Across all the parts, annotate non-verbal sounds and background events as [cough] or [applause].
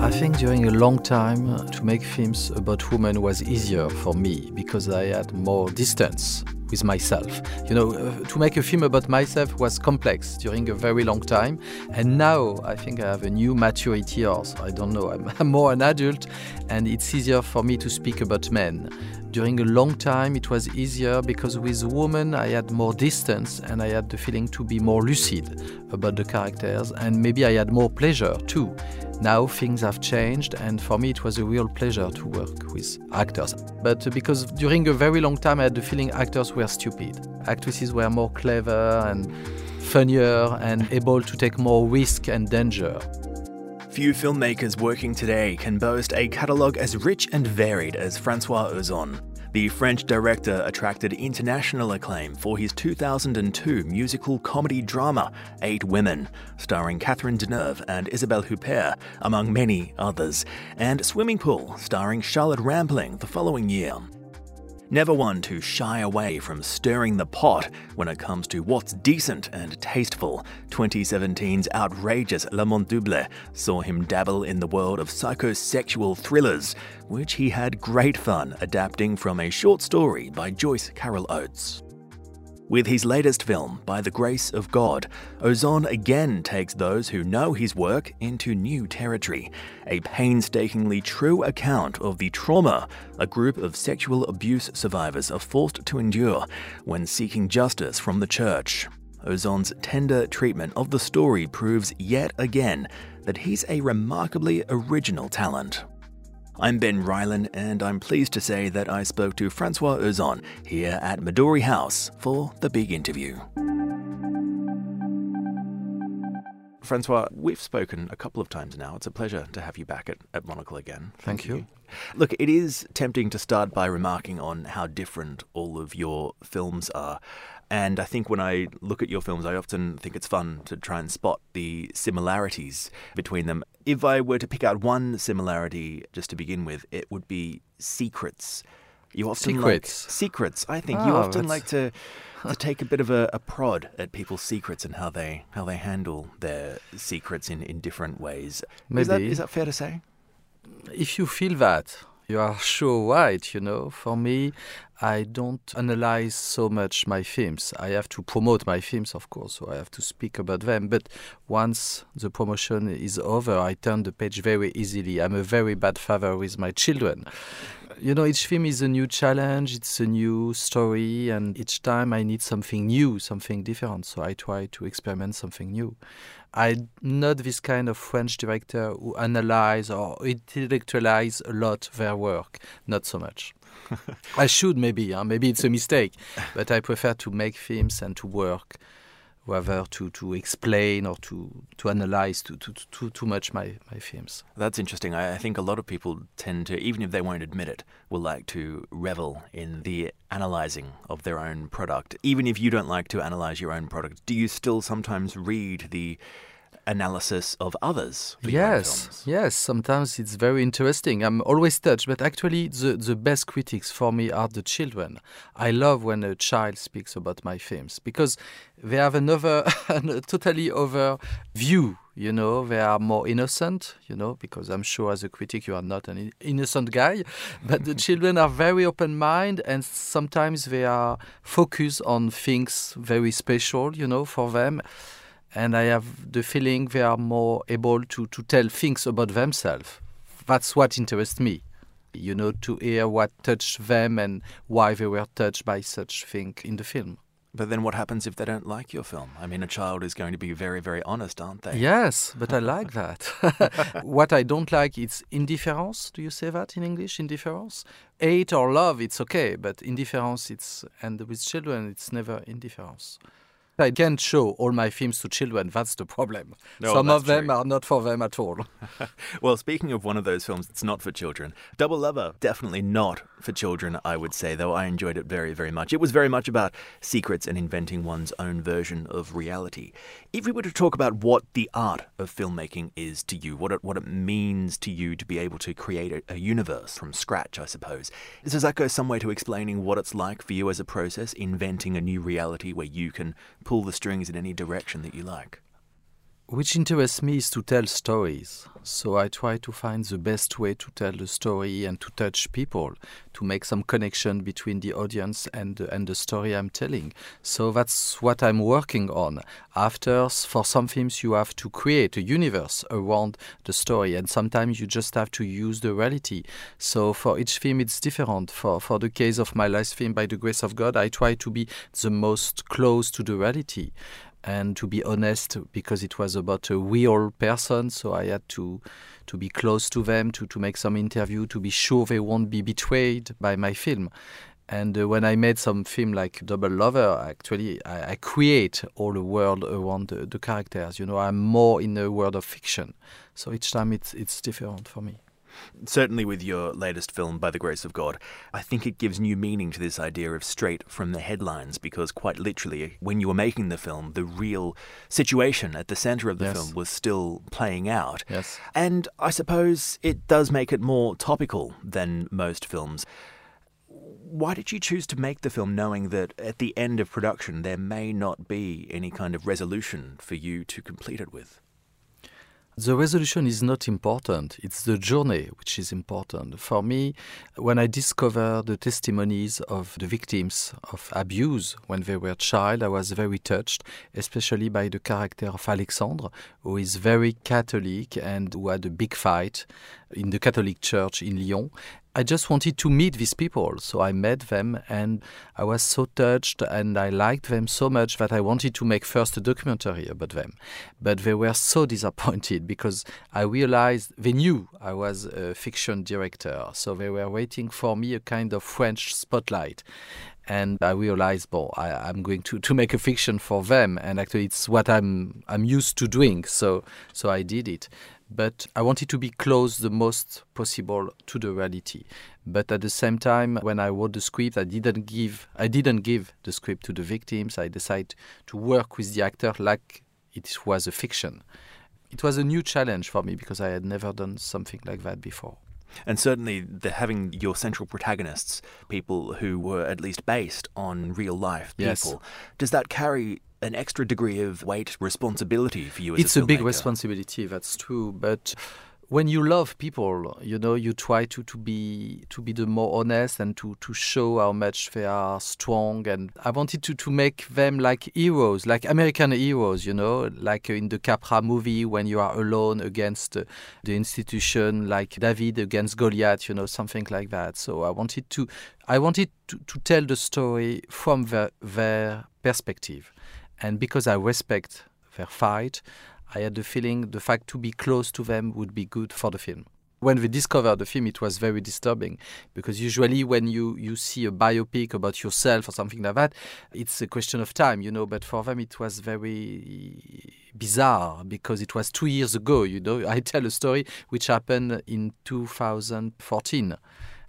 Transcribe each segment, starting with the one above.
I think during a long time uh, to make films about women was easier for me because I had more distance with myself. You know, uh, to make a film about myself was complex during a very long time. And now I think I have a new maturity, or I don't know, I'm, I'm [laughs] more an adult, and it's easier for me to speak about men. During a long time, it was easier because with women I had more distance and I had the feeling to be more lucid about the characters, and maybe I had more pleasure too. Now things have changed, and for me it was a real pleasure to work with actors. But because during a very long time I had the feeling actors were stupid, actresses were more clever and funnier and able to take more risk and danger. Few filmmakers working today can boast a catalogue as rich and varied as Francois Ozon. The French director attracted international acclaim for his 2002 musical comedy drama Eight Women, starring Catherine Deneuve and Isabelle Huppert, among many others, and Swimming Pool, starring Charlotte Rampling the following year. Never one to shy away from stirring the pot when it comes to what's decent and tasteful, 2017's outrageous L'Amant saw him dabble in the world of psychosexual thrillers, which he had great fun adapting from a short story by Joyce Carol Oates. With his latest film, By the Grace of God, Ozon again takes those who know his work into new territory. A painstakingly true account of the trauma a group of sexual abuse survivors are forced to endure when seeking justice from the church. Ozon's tender treatment of the story proves yet again that he's a remarkably original talent. I'm Ben Rylan, and I'm pleased to say that I spoke to Francois Ozon here at Midori House for the big interview. Francois, we've spoken a couple of times now. It's a pleasure to have you back at, at Monocle again. Thank, Thank you. you. Look, it is tempting to start by remarking on how different all of your films are. And I think when I look at your films, I often think it's fun to try and spot the similarities between them. If I were to pick out one similarity just to begin with, it would be secrets. You often secrets. like secrets. I think oh, you often like to to take a bit of a, a, prod at people's secrets and how they how they handle their secrets in, in different ways. Maybe. Is that, is that fair to say? If you feel that, you are sure right, you know. For me, I don't analyze so much my films. I have to promote my films, of course, so I have to speak about them. But once the promotion is over, I turn the page very easily. I'm a very bad father with my children. You know, each film is a new challenge, it's a new story, and each time I need something new, something different. So I try to experiment something new. I'm not this kind of French director who analyze or intellectualize a lot their work. Not so much. [laughs] I should maybe, huh? maybe it's a mistake, but I prefer to make films and to work rather to, to explain or to, to analyze too, too, too, too much my, my films. That's interesting. I, I think a lot of people tend to, even if they won't admit it, will like to revel in the analyzing of their own product. Even if you don't like to analyze your own product, do you still sometimes read the analysis of others. yes, yes. Sometimes it's very interesting. I'm always touched, but actually, the, the best critics for me are the children. I love when a child speaks about my films because they have another, [laughs] a totally other view. You know, they are more innocent. You know, because I'm sure as a critic you are not an innocent guy, [laughs] but the children are very open minded and sometimes they are focused on things very special. You know, for them and I have the feeling they are more able to, to tell things about themselves. That's what interests me, you know, to hear what touched them and why they were touched by such thing in the film. But then what happens if they don't like your film? I mean, a child is going to be very, very honest, aren't they? Yes, but I like that. [laughs] what I don't like is indifference. Do you say that in English? Indifference? Hate or love, it's okay, but indifference, it's, and with children, it's never indifference. I can't show all my films to children. That's the problem. No, Some of them true. are not for them at all. [laughs] well, speaking of one of those films that's not for children, Double Lover, definitely not for children, I would say, though I enjoyed it very, very much. It was very much about secrets and inventing one's own version of reality. If we were to talk about what the art of filmmaking is to you, what it, what it means to you to be able to create a, a universe from scratch, I suppose, does that go some way to explaining what it's like for you as a process, inventing a new reality where you can pull the strings in any direction that you like? Which interests me is to tell stories. So I try to find the best way to tell the story and to touch people, to make some connection between the audience and the, and the story I'm telling. So that's what I'm working on. After, for some films, you have to create a universe around the story, and sometimes you just have to use the reality. So for each film, it's different. For for the case of my last film, By the Grace of God, I try to be the most close to the reality and to be honest because it was about a real person so i had to to be close to them to, to make some interview to be sure they won't be betrayed by my film. And uh, when i made some film like double lover actually i, I create all the world around the, the characters. You know i'm more in the world of fiction. So each time it's it's different for me certainly with your latest film, By the Grace of God, I think it gives new meaning to this idea of straight from the headlines because, quite literally, when you were making the film, the real situation at the center of the yes. film was still playing out. Yes. And I suppose it does make it more topical than most films. Why did you choose to make the film knowing that at the end of production there may not be any kind of resolution for you to complete it with? The resolution is not important. It's the journey which is important. For me, when I discovered the testimonies of the victims of abuse when they were child, I was very touched, especially by the character of Alexandre, who is very Catholic and who had a big fight in the Catholic Church in Lyon. I just wanted to meet these people, so I met them and I was so touched and I liked them so much that I wanted to make first a documentary about them. But they were so [laughs] disappointed because I realized they knew I was a fiction director, so they were waiting for me a kind of French spotlight and I realized, well, I, am going to, to make a fiction for them, and actually, it's what I'm I'm used to doing. So so I did it, but I wanted to be close the most possible to the reality. But at the same time, when I wrote the script, I didn't give I didn't give the script to the victims. I decided to work with the actor like it was a fiction. It was a new challenge for me because I had never done something like that before. And certainly, the, having your central protagonists, people who were at least based on real life people, yes. does that carry an extra degree of weight, responsibility for you? it's a, It's a big responsibility. That's true, but when you love people, you know, you try to, to be to be the more honest and to, to show how much they are strong. And I wanted to, to make them like heroes, like American heroes, you know, like in the Capra movie when you are alone against uh, the institution, like David against Goliath, you know, something like that. So I wanted to I wanted to, to tell the story from their, their perspective. And because I respect their fight, I had the feeling the fact to be close to them would be good for the film. When we discovered the film, it was very disturbing because usually when you, you see a biopic about yourself or something like that, it's a question of time, you know. But for them, it was very bizarre because it was two years ago, you know. I tell a story which happened in 2014.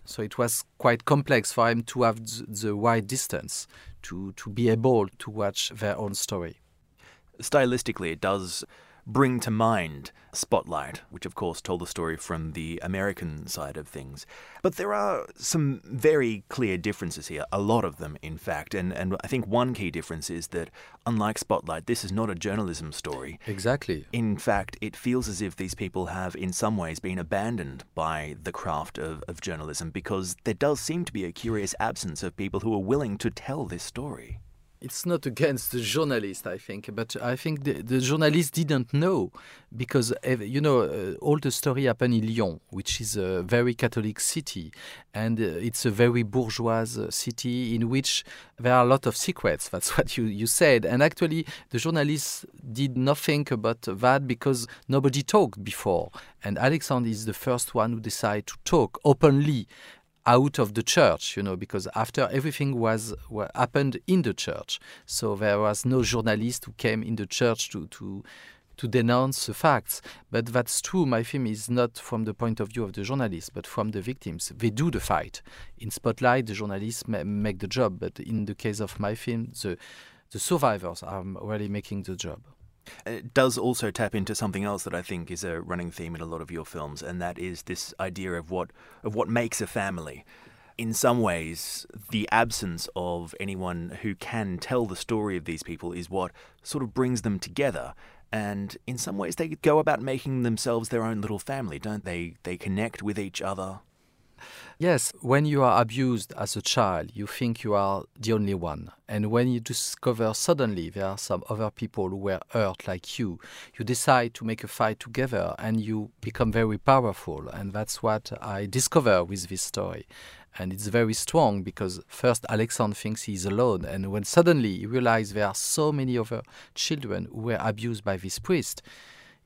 So it was quite complex for them to have the wide distance to, to be able to watch their own story. Stylistically, it does bring to mind Spotlight, which of course told the story from the American side of things. But there are some very clear differences here, a lot of them, in fact. And, and I think one key difference is that, unlike Spotlight, this is not a journalism story. Exactly. In fact, it feels as if these people have, in some ways, been abandoned by the craft of, of journalism because there does seem to be a curious absence of people who are willing to tell this story it's not against the journalist, I think, but I think the, the journalist didn't know because you know uh, all the story happened in Lyon, which is a very Catholic city, and uh, it's a very bourgeois uh, city in which there are a lot of secrets. [laughs] That's what you you said, and actually the journalists did nothing about that because nobody talked before, and Alexandre is the first one who decided to talk openly out of the church, you know, because after everything was what happened in the church, so there was no journalist who came in the church to to to denounce the facts. But that's true. My film is not from the point of view of the journalists, but from the victims. They do the fight. In Spotlight, the journalists ma- make the job, but in the case of my film, the the survivors are really making the job. Uh, it does also tap into something else that I think is a running theme in a lot of your films, and that is this idea of what of what makes a family. In some ways, the absence of anyone who can tell the story of these people is what sort of brings them together. and in some ways they go about making themselves their own little family, don't they? They connect with each other. Yes, when you are abused as a child, you think you are the only one. And when you discover suddenly there are some other people who were hurt like you, you decide to make a fight together and you become very powerful. And that's what I discover with this story. And it's very strong because first Alexandre thinks he's alone. And when suddenly he realizes there are so many other children who were abused by this priest,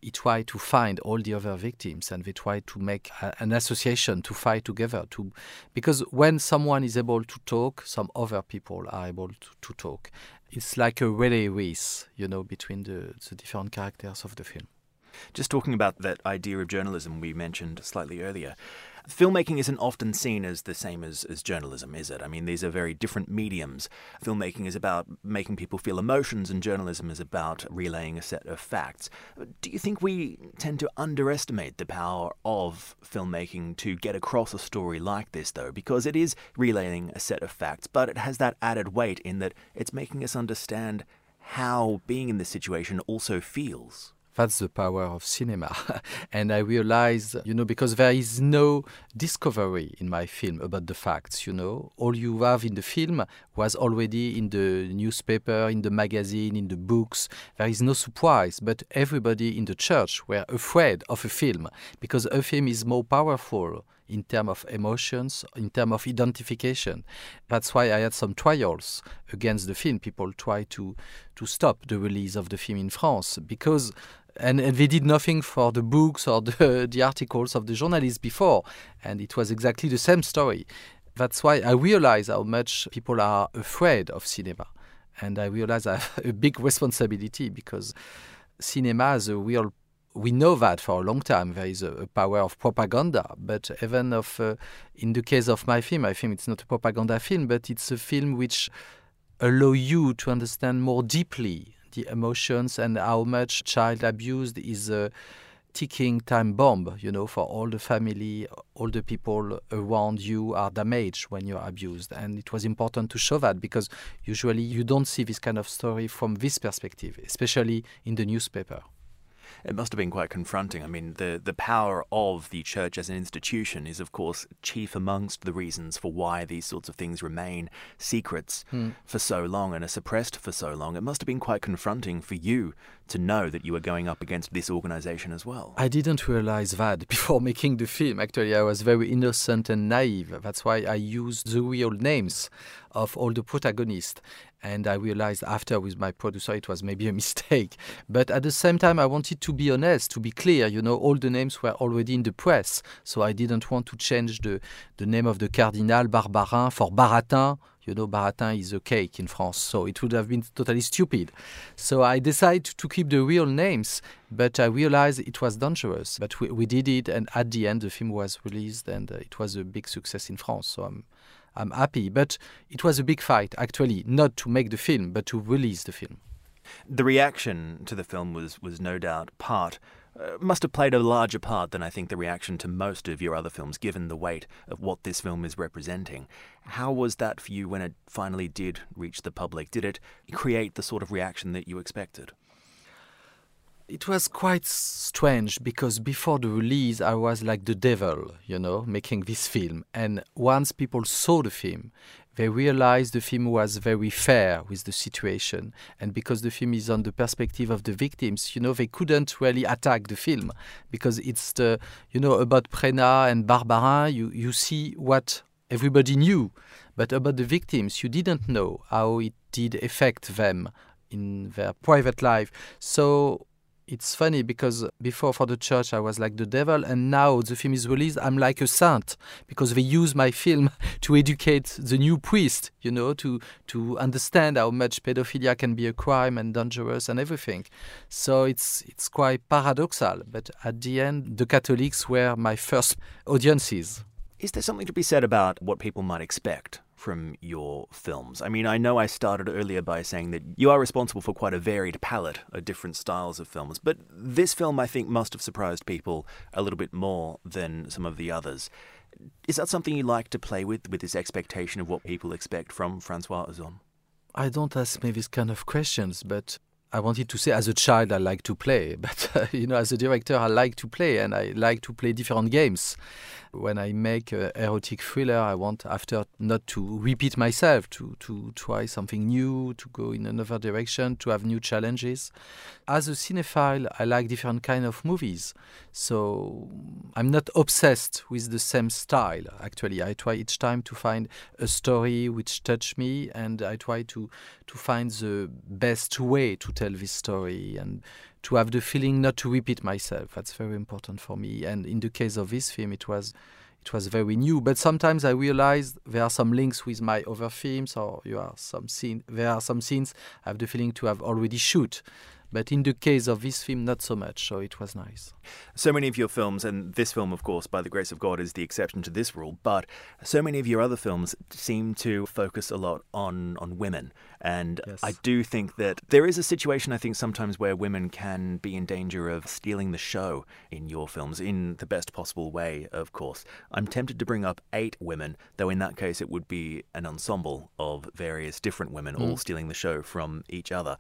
he tried to find all the other victims and they tried to make a, an association to fight together to because when someone is able to talk some other people are able to, to talk. It's like a relay race you know between the, the different characters of the film. Just talking about that idea of journalism we mentioned slightly earlier filmmaking isn't often seen as the same as, as journalism, is it? I mean, these are very different mediums. Filmmaking is about making people feel emotions, and journalism is about relaying a set of facts. Do you think we tend to underestimate the power of filmmaking to get across a story like this, though? Because it is relaying a set of facts, but it has that added weight in that it's making us understand how being in this situation also feels. That's the power of cinema. [laughs] and I realized, you know, because there is no discovery in my film about the facts, you know. All you have in the film was already in the newspaper, in the magazine, in the books. There is no surprise, but everybody in the church were afraid of a film because a film is more powerful in terms of emotions, in terms of identification. That's why I had some trials against the film. People try to to stop the release of the film in France because and, they did nothing for the books or the, [laughs] the articles of the journalists before, and it was exactly the same story. That's why I realize how much people are afraid of cinema, and I realize I have [laughs] a big responsibility because cinema is a real. We know that for a long time there is a, a power of propaganda, but even of uh, in the case of my film, I think it's not a propaganda film, but it's a film which allow you to understand more deeply the emotions and how much child abuse is a ticking time bomb, you know, for all the family, all the people around you are damaged when you're abused. And it was important to show that because usually you don't see this kind of story from this perspective, especially in the newspaper it must have been quite confronting. I mean, the, the power of the church as an institution is, of course, chief amongst the reasons for why these sorts of things remain secrets hmm. for so long and are suppressed for so long. It must have been quite confronting for you to know that you were going up against this organization as well. I didn't realize that [laughs] before making the film. Actually, I was very innocent and naive. That's why I used the real names of all the protagonists. And I realized after with my producer it was maybe a [laughs] mistake. But at the same time, I wanted to be honest, to be clear. You know, all the names were already in the press. So I didn't want to change the, the name of the Cardinal Barbarin for Baratin. You know, Baratin is a cake in France, so it would have been totally stupid. So I decided to keep the real names, but I realized it was dangerous. But we, we did it, and at the end, the film was released, and uh, it was a big success in France. So I'm I'm happy. But it was a big fight, actually, not to make the film, but to release the film. The reaction to the film was, was no doubt part, must have played a larger part than I think the reaction to most of your other films, given the weight of what this film is representing. How was that for you when it finally did reach the public? Did it create the sort of reaction that you expected? it was quite strange because before the release I was like the devil, you know, making this film. And once people saw the film, they realized the film was very fair with the situation. And because the film is on the perspective of the victims, you know, they couldn't really attack the film because it's the, you know, about Preynat and Barbarin, you, you see what everybody knew. But about the victims, you didn't know how it did affect them in their private life. So it's funny because before for the church I was like the devil, and now the film is released, I'm like a saint because they use my film [laughs] to educate the new priest, you know, to to understand how much pedophilia can be a crime and dangerous and everything. So it's it's quite paradoxal, but at the end, the Catholics were my first [laughs] audiences. Is there something to be said about what people might expect from your films? I mean, I know I started earlier by saying that you are responsible for quite a varied palette of different styles of films, but this film I think must have surprised people a little bit more than some of the others. Is that something you like to play with, with this expectation of what people expect from Francois Ozon? I don't ask me these kind of questions, but I wanted to say as a child I like to play, [laughs] but uh, you know as a director I like to play and I like to play different games when I make an erotic thriller, I want after not to repeat myself, to, to try something new, to go in another direction, to have new challenges. As a cinephile, I like different kind of movies. So I'm not obsessed with the same style. Actually, I try each time to find a story which touch me, and I try to to find the best way to tell this story and to have the feeling not to repeat myself. That's very important for me. And in the case of this film, it was it was very new. But sometimes I realized there are some links with my other films, or you are some scene. There are some scenes I have the feeling to have already shoot. But in the case of this film, not so much, so it was nice. So many of your films, and this film, of course, by the grace of God, is the exception to this rule, but so many of your other films seem to focus a lot on, on women. And yes. I do think that there is a situation, I think, sometimes where women can be in danger of stealing the show in your films, in the best possible way, of course. I'm tempted to bring up eight women, though in that case it would be an ensemble of various different women mm. all stealing the show from each other.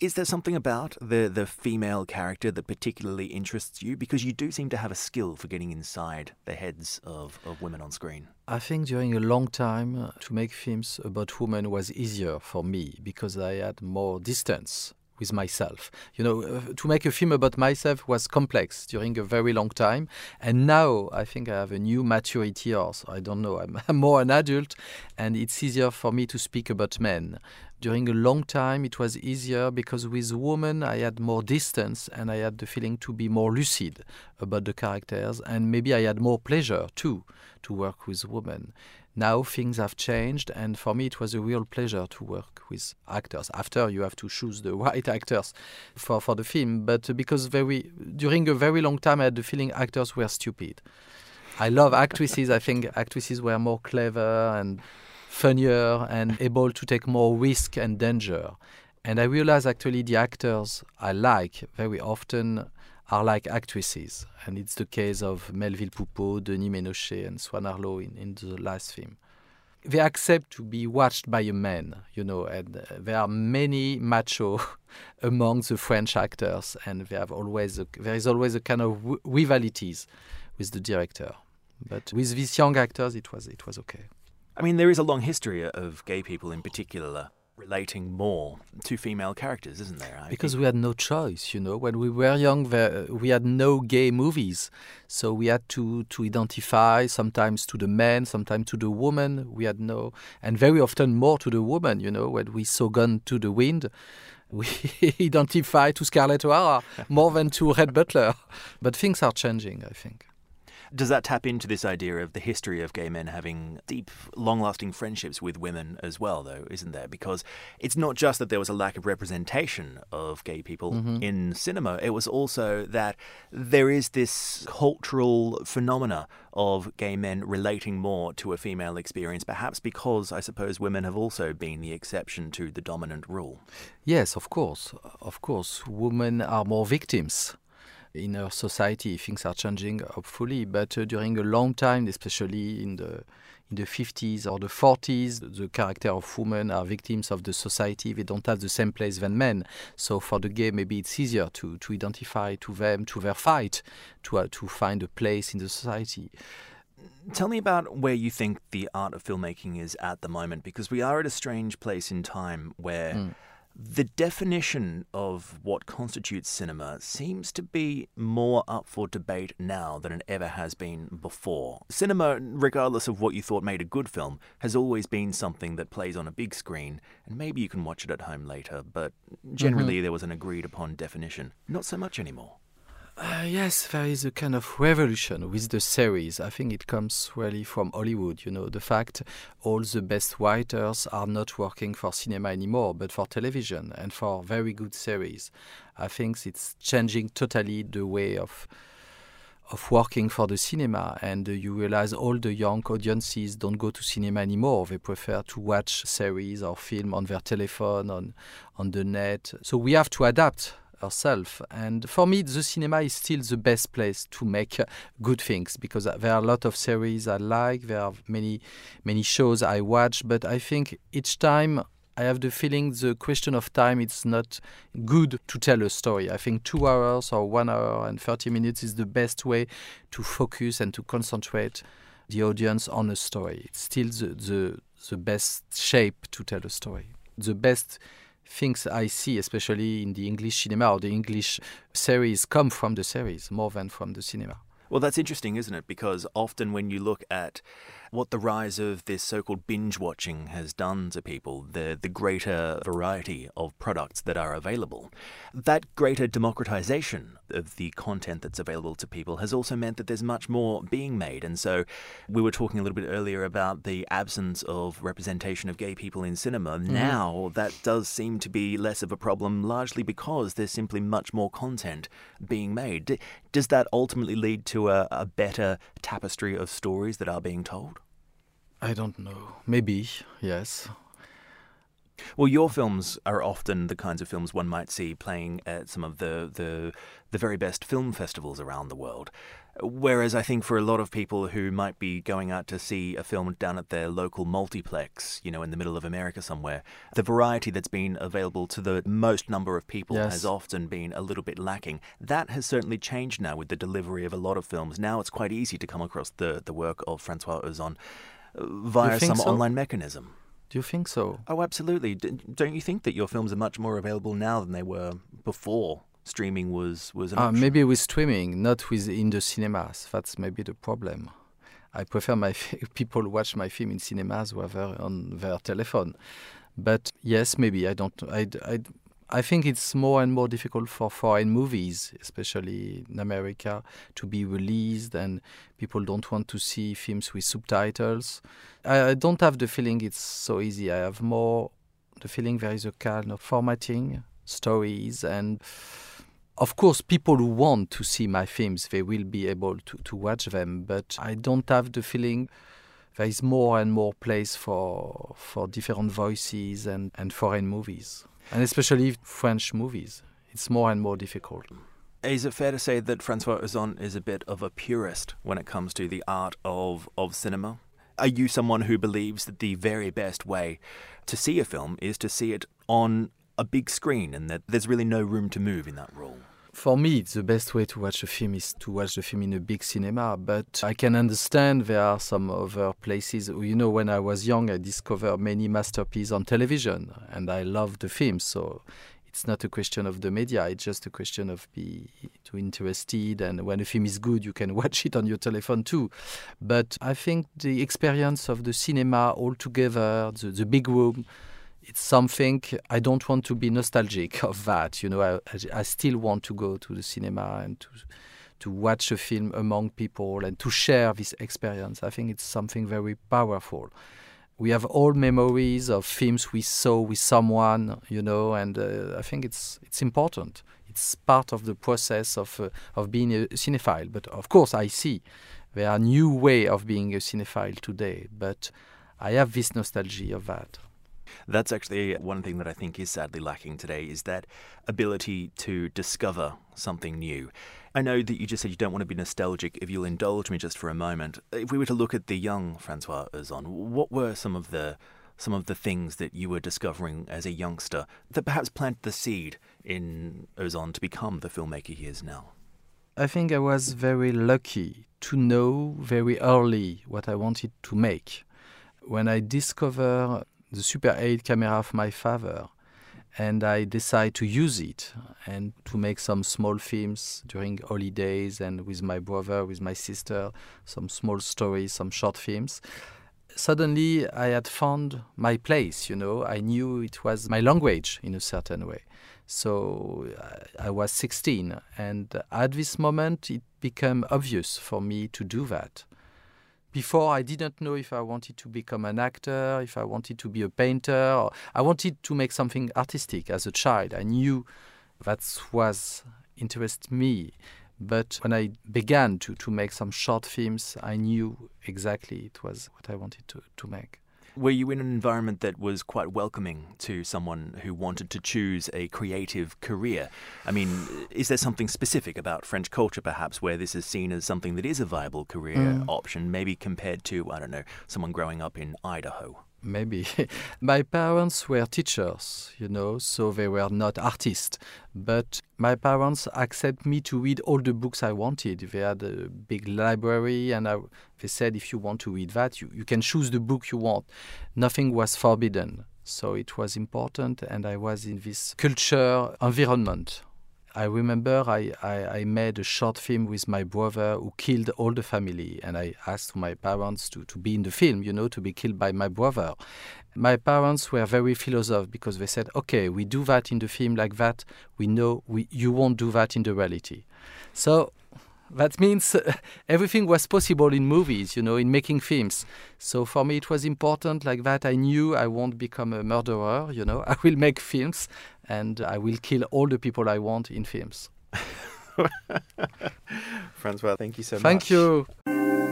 Is there something about the, the female character that particularly interests you? Because you do seem to have a skill for getting inside the heads of, of women on screen. I think during a long time uh, to make films about women was easier for me because I had more distance with myself. You know, uh, to make a film about myself was complex during a very long time. And now I think I have a new maturity, or so I don't know, I'm, I'm [laughs] more an adult, and it's easier for me to speak about men during a long time it was easier because with women I had more distance and I had the feeling to be more lucid about the characters and maybe I had more pleasure too to work with women. Now things have changed and for me it was a real pleasure to work with actors. After you have to choose the [laughs] right actors for, for the film, but because very during a very long time I had the feeling actors were stupid. I love actresses. I think actresses were more clever and funnier and able to take more risk and danger. And I realize actually the actors I like very often are like actresses. And it's the case of Melvil Poupaud, Denis Ménochet, and Swann Arlaud in, in the last film. They accept to be watched by a man, you know, and uh, there are many macho [laughs] among the French actors, and they have always a, there is always a kind of rivalities with the director. But with these young actors, it was it was okay. I mean, there is a long history of gay people in particular relating more to female characters, isn't there? I because think. we had no choice, you know. When we were young, we had no gay movies, so we had to to identify sometimes to the men, sometimes to the woman. We had no, and very often more to the woman. You know, when we saw Gone to the Wind. [laughs] We identify to Scarlett O'Hara more than to Rhett Butler, but things are changing, I think. Does that tap into this idea of the history of gay men having deep, long lasting friendships with women as well, though, isn't there? Because it's not just that there was a lack of representation of gay people mm-hmm. in cinema, it was also that there is this cultural phenomena of gay men relating more to a female experience, perhaps because I suppose women have also been the exception to the dominant rule. Yes, of course. Of course. Women are more victims in our society. Things are changing, hopefully, but uh, during a long time, especially in the in the 50s or the 40s, the character of women are victims of the society. They don't have the same place than men. So for the gay, maybe it's easier to, to identify to them, to their fight, to, uh, to find a place in the society. Tell me about where you think the art of filmmaking is at the moment, because we are at a strange place in time where. Mm the definition of what constitutes cinema seems to be more up for debate now than it ever has been before. Cinema, regardless of what you thought made a good film, has always been something that plays on a big screen, and maybe you can watch it at home later, but generally mm-hmm. there was an agreed upon definition. Not so much anymore. Uh, yes, there is a kind of revolution with the series. I think it comes really from Hollywood. You know, the fact all the best writers are not working for cinema anymore, but for television and for very good series. I think it's changing totally the way of of working for the cinema and uh, you realize all the young audiences don't go to cinema anymore they prefer to watch series or film on their telephone on on the net so we have to adapt herself. And for me, the cinema is still the best place to make good things because there are a lot of series I like. There are many, many shows I watch. But I think each time I have the feeling the question of time it's not good to tell a story. I think two hours or one hour and 30 minutes is the best way to focus and to concentrate the audience on a story. It's still the, the, the best shape to tell a story. The best things I see, especially in the English cinema or the English series, come from the series more than from the cinema. Well, that's interesting, isn't it? Because often when you look at what the rise of this so-called binge watching has done to people, the the greater variety of products that are available, that greater democratization of the content that's available to people has also meant that there's much more being made. And so we were talking a little bit earlier about the absence of representation of gay people in cinema. Mm. Now that does seem to be less of a problem largely because there's simply much more content being made. Does that ultimately lead to a, a better tapestry of stories that are being told? I don't know. Maybe, yes. Well, your films are often the kinds of films one might see playing at some of the, the the very best film festivals around the world. Whereas I think for a lot of people who might be going out to see a film down at their local multiplex, you know, in the middle of America somewhere, the variety that's been available to the most number of people yes. has often been a little bit lacking. That has certainly changed now with the delivery of a lot of films. Now it's quite easy to come across the, the work of Francois Ozon via some so? online mechanism. Do you think so? Oh, absolutely. don't you think that your films are much more available now than they were before? streaming was was an uh, maybe with streaming, not with in the cinemas. That's maybe the problem. I prefer my [laughs] people watch my film in cinemas rather on their telephone. But yes, maybe I don't. I, I, I think it's more and more difficult for foreign movies, especially in America, to be released, and people don't want to see films with subtitles. I, I don't have the feeling it's so easy. I have more the feeling there is a kind of formatting stories and of course, people who want to see my films, they will be able to, to watch them, but I don't have the feeling there is more and more place for, for different voices and, and foreign movies, and especially French movies. It's more and more difficult. Is it fair to say that Francois Ozon is a bit of a purist when it comes to the art of, of cinema? Are you someone who believes that the very best way to see a film is to see it on a big screen and that there's really no room to move in that role? For me, the best way to watch a film is to watch the film in a big cinema. But I can understand there are some other places. You know, when I was young, I discovered many masterpieces on television, and I loved the films. So it's not a question of the media; it's just a question of be too interested. And when a film is good, you can [laughs] watch it on your telephone too. But I think the experience of the cinema altogether, the, the big room it's something I don't want to be nostalgic [laughs] of that. You know, I, I still want to go to the cinema and to to watch a film among people and to share this experience. I think it's something very powerful. We have all memories of films we saw with someone, you know, and uh, I think it's it's important. It's part of the process of uh, of being a cinephile. But of course, I see there are new way of being a cinephile today. But I have this nostalgia of that. That's actually one thing that I think is sadly lacking today is that ability to discover something new. I know that you just said you don't want to be nostalgic. If you'll indulge me just for a moment, if we were to look at the young Francois Ozon, what were some of the some of the things that you were discovering as a youngster that perhaps planted the seed in Ozon to become the filmmaker he is now? I think I was very lucky to know very early what I wanted to make. When I discovered the Super 8 camera of my father, and I decided to use it and to make some small films during holidays and with my brother, with my sister, some small stories, some short films. Suddenly, I had found my place. You know, I knew it was my language in a certain way. So uh, I was 16, and at this moment, it became obvious for me to do that. Before, I didn't know if I wanted to become an actor, if I wanted to be a painter. I wanted to make something artistic as a child. I knew that was interest me. But when I began to, to make some short films, I knew exactly it was what I wanted to, to make. Were you in an environment that was quite welcoming to someone who wanted to choose a creative career? I mean, is there something specific about French culture, perhaps, where this is seen as something that is a viable career mm. option, maybe compared to, I don't know, someone growing up in Idaho? Maybe. [laughs] my parents were teachers, you know, so they were not artists. But my parents accepted me to read all the books I wanted. They had a big library, and I, they said, if you want to read that, you, you can choose the book you want. Nothing was forbidden. So it was important, and I was in this culture environment. I remember I, I, I, made a short film with my brother who killed all the family, and I asked my parents to, to be in the film, you know, to be killed by my brother. My parents were very philosophical because they said, okay, we do that in the film like that, we know we, you won't do that in the reality. So that means uh, everything was possible in movies, you know, in making films. So for me, it was important like that. I knew I won't become a murderer, you know, [laughs] I will make films and I will kill all the people I want in films. [laughs] Francois, thank you so thank much. Thank you.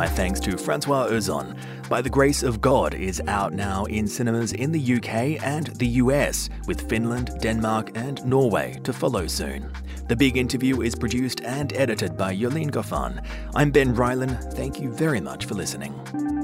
My thanks to Francois Ozon. By the Grace of God is out now in cinemas in the UK and the US, with Finland, Denmark, and Norway to follow soon. The big interview is produced and edited by Yolene Goffin. I'm Ben Rylan. Thank you very much for listening.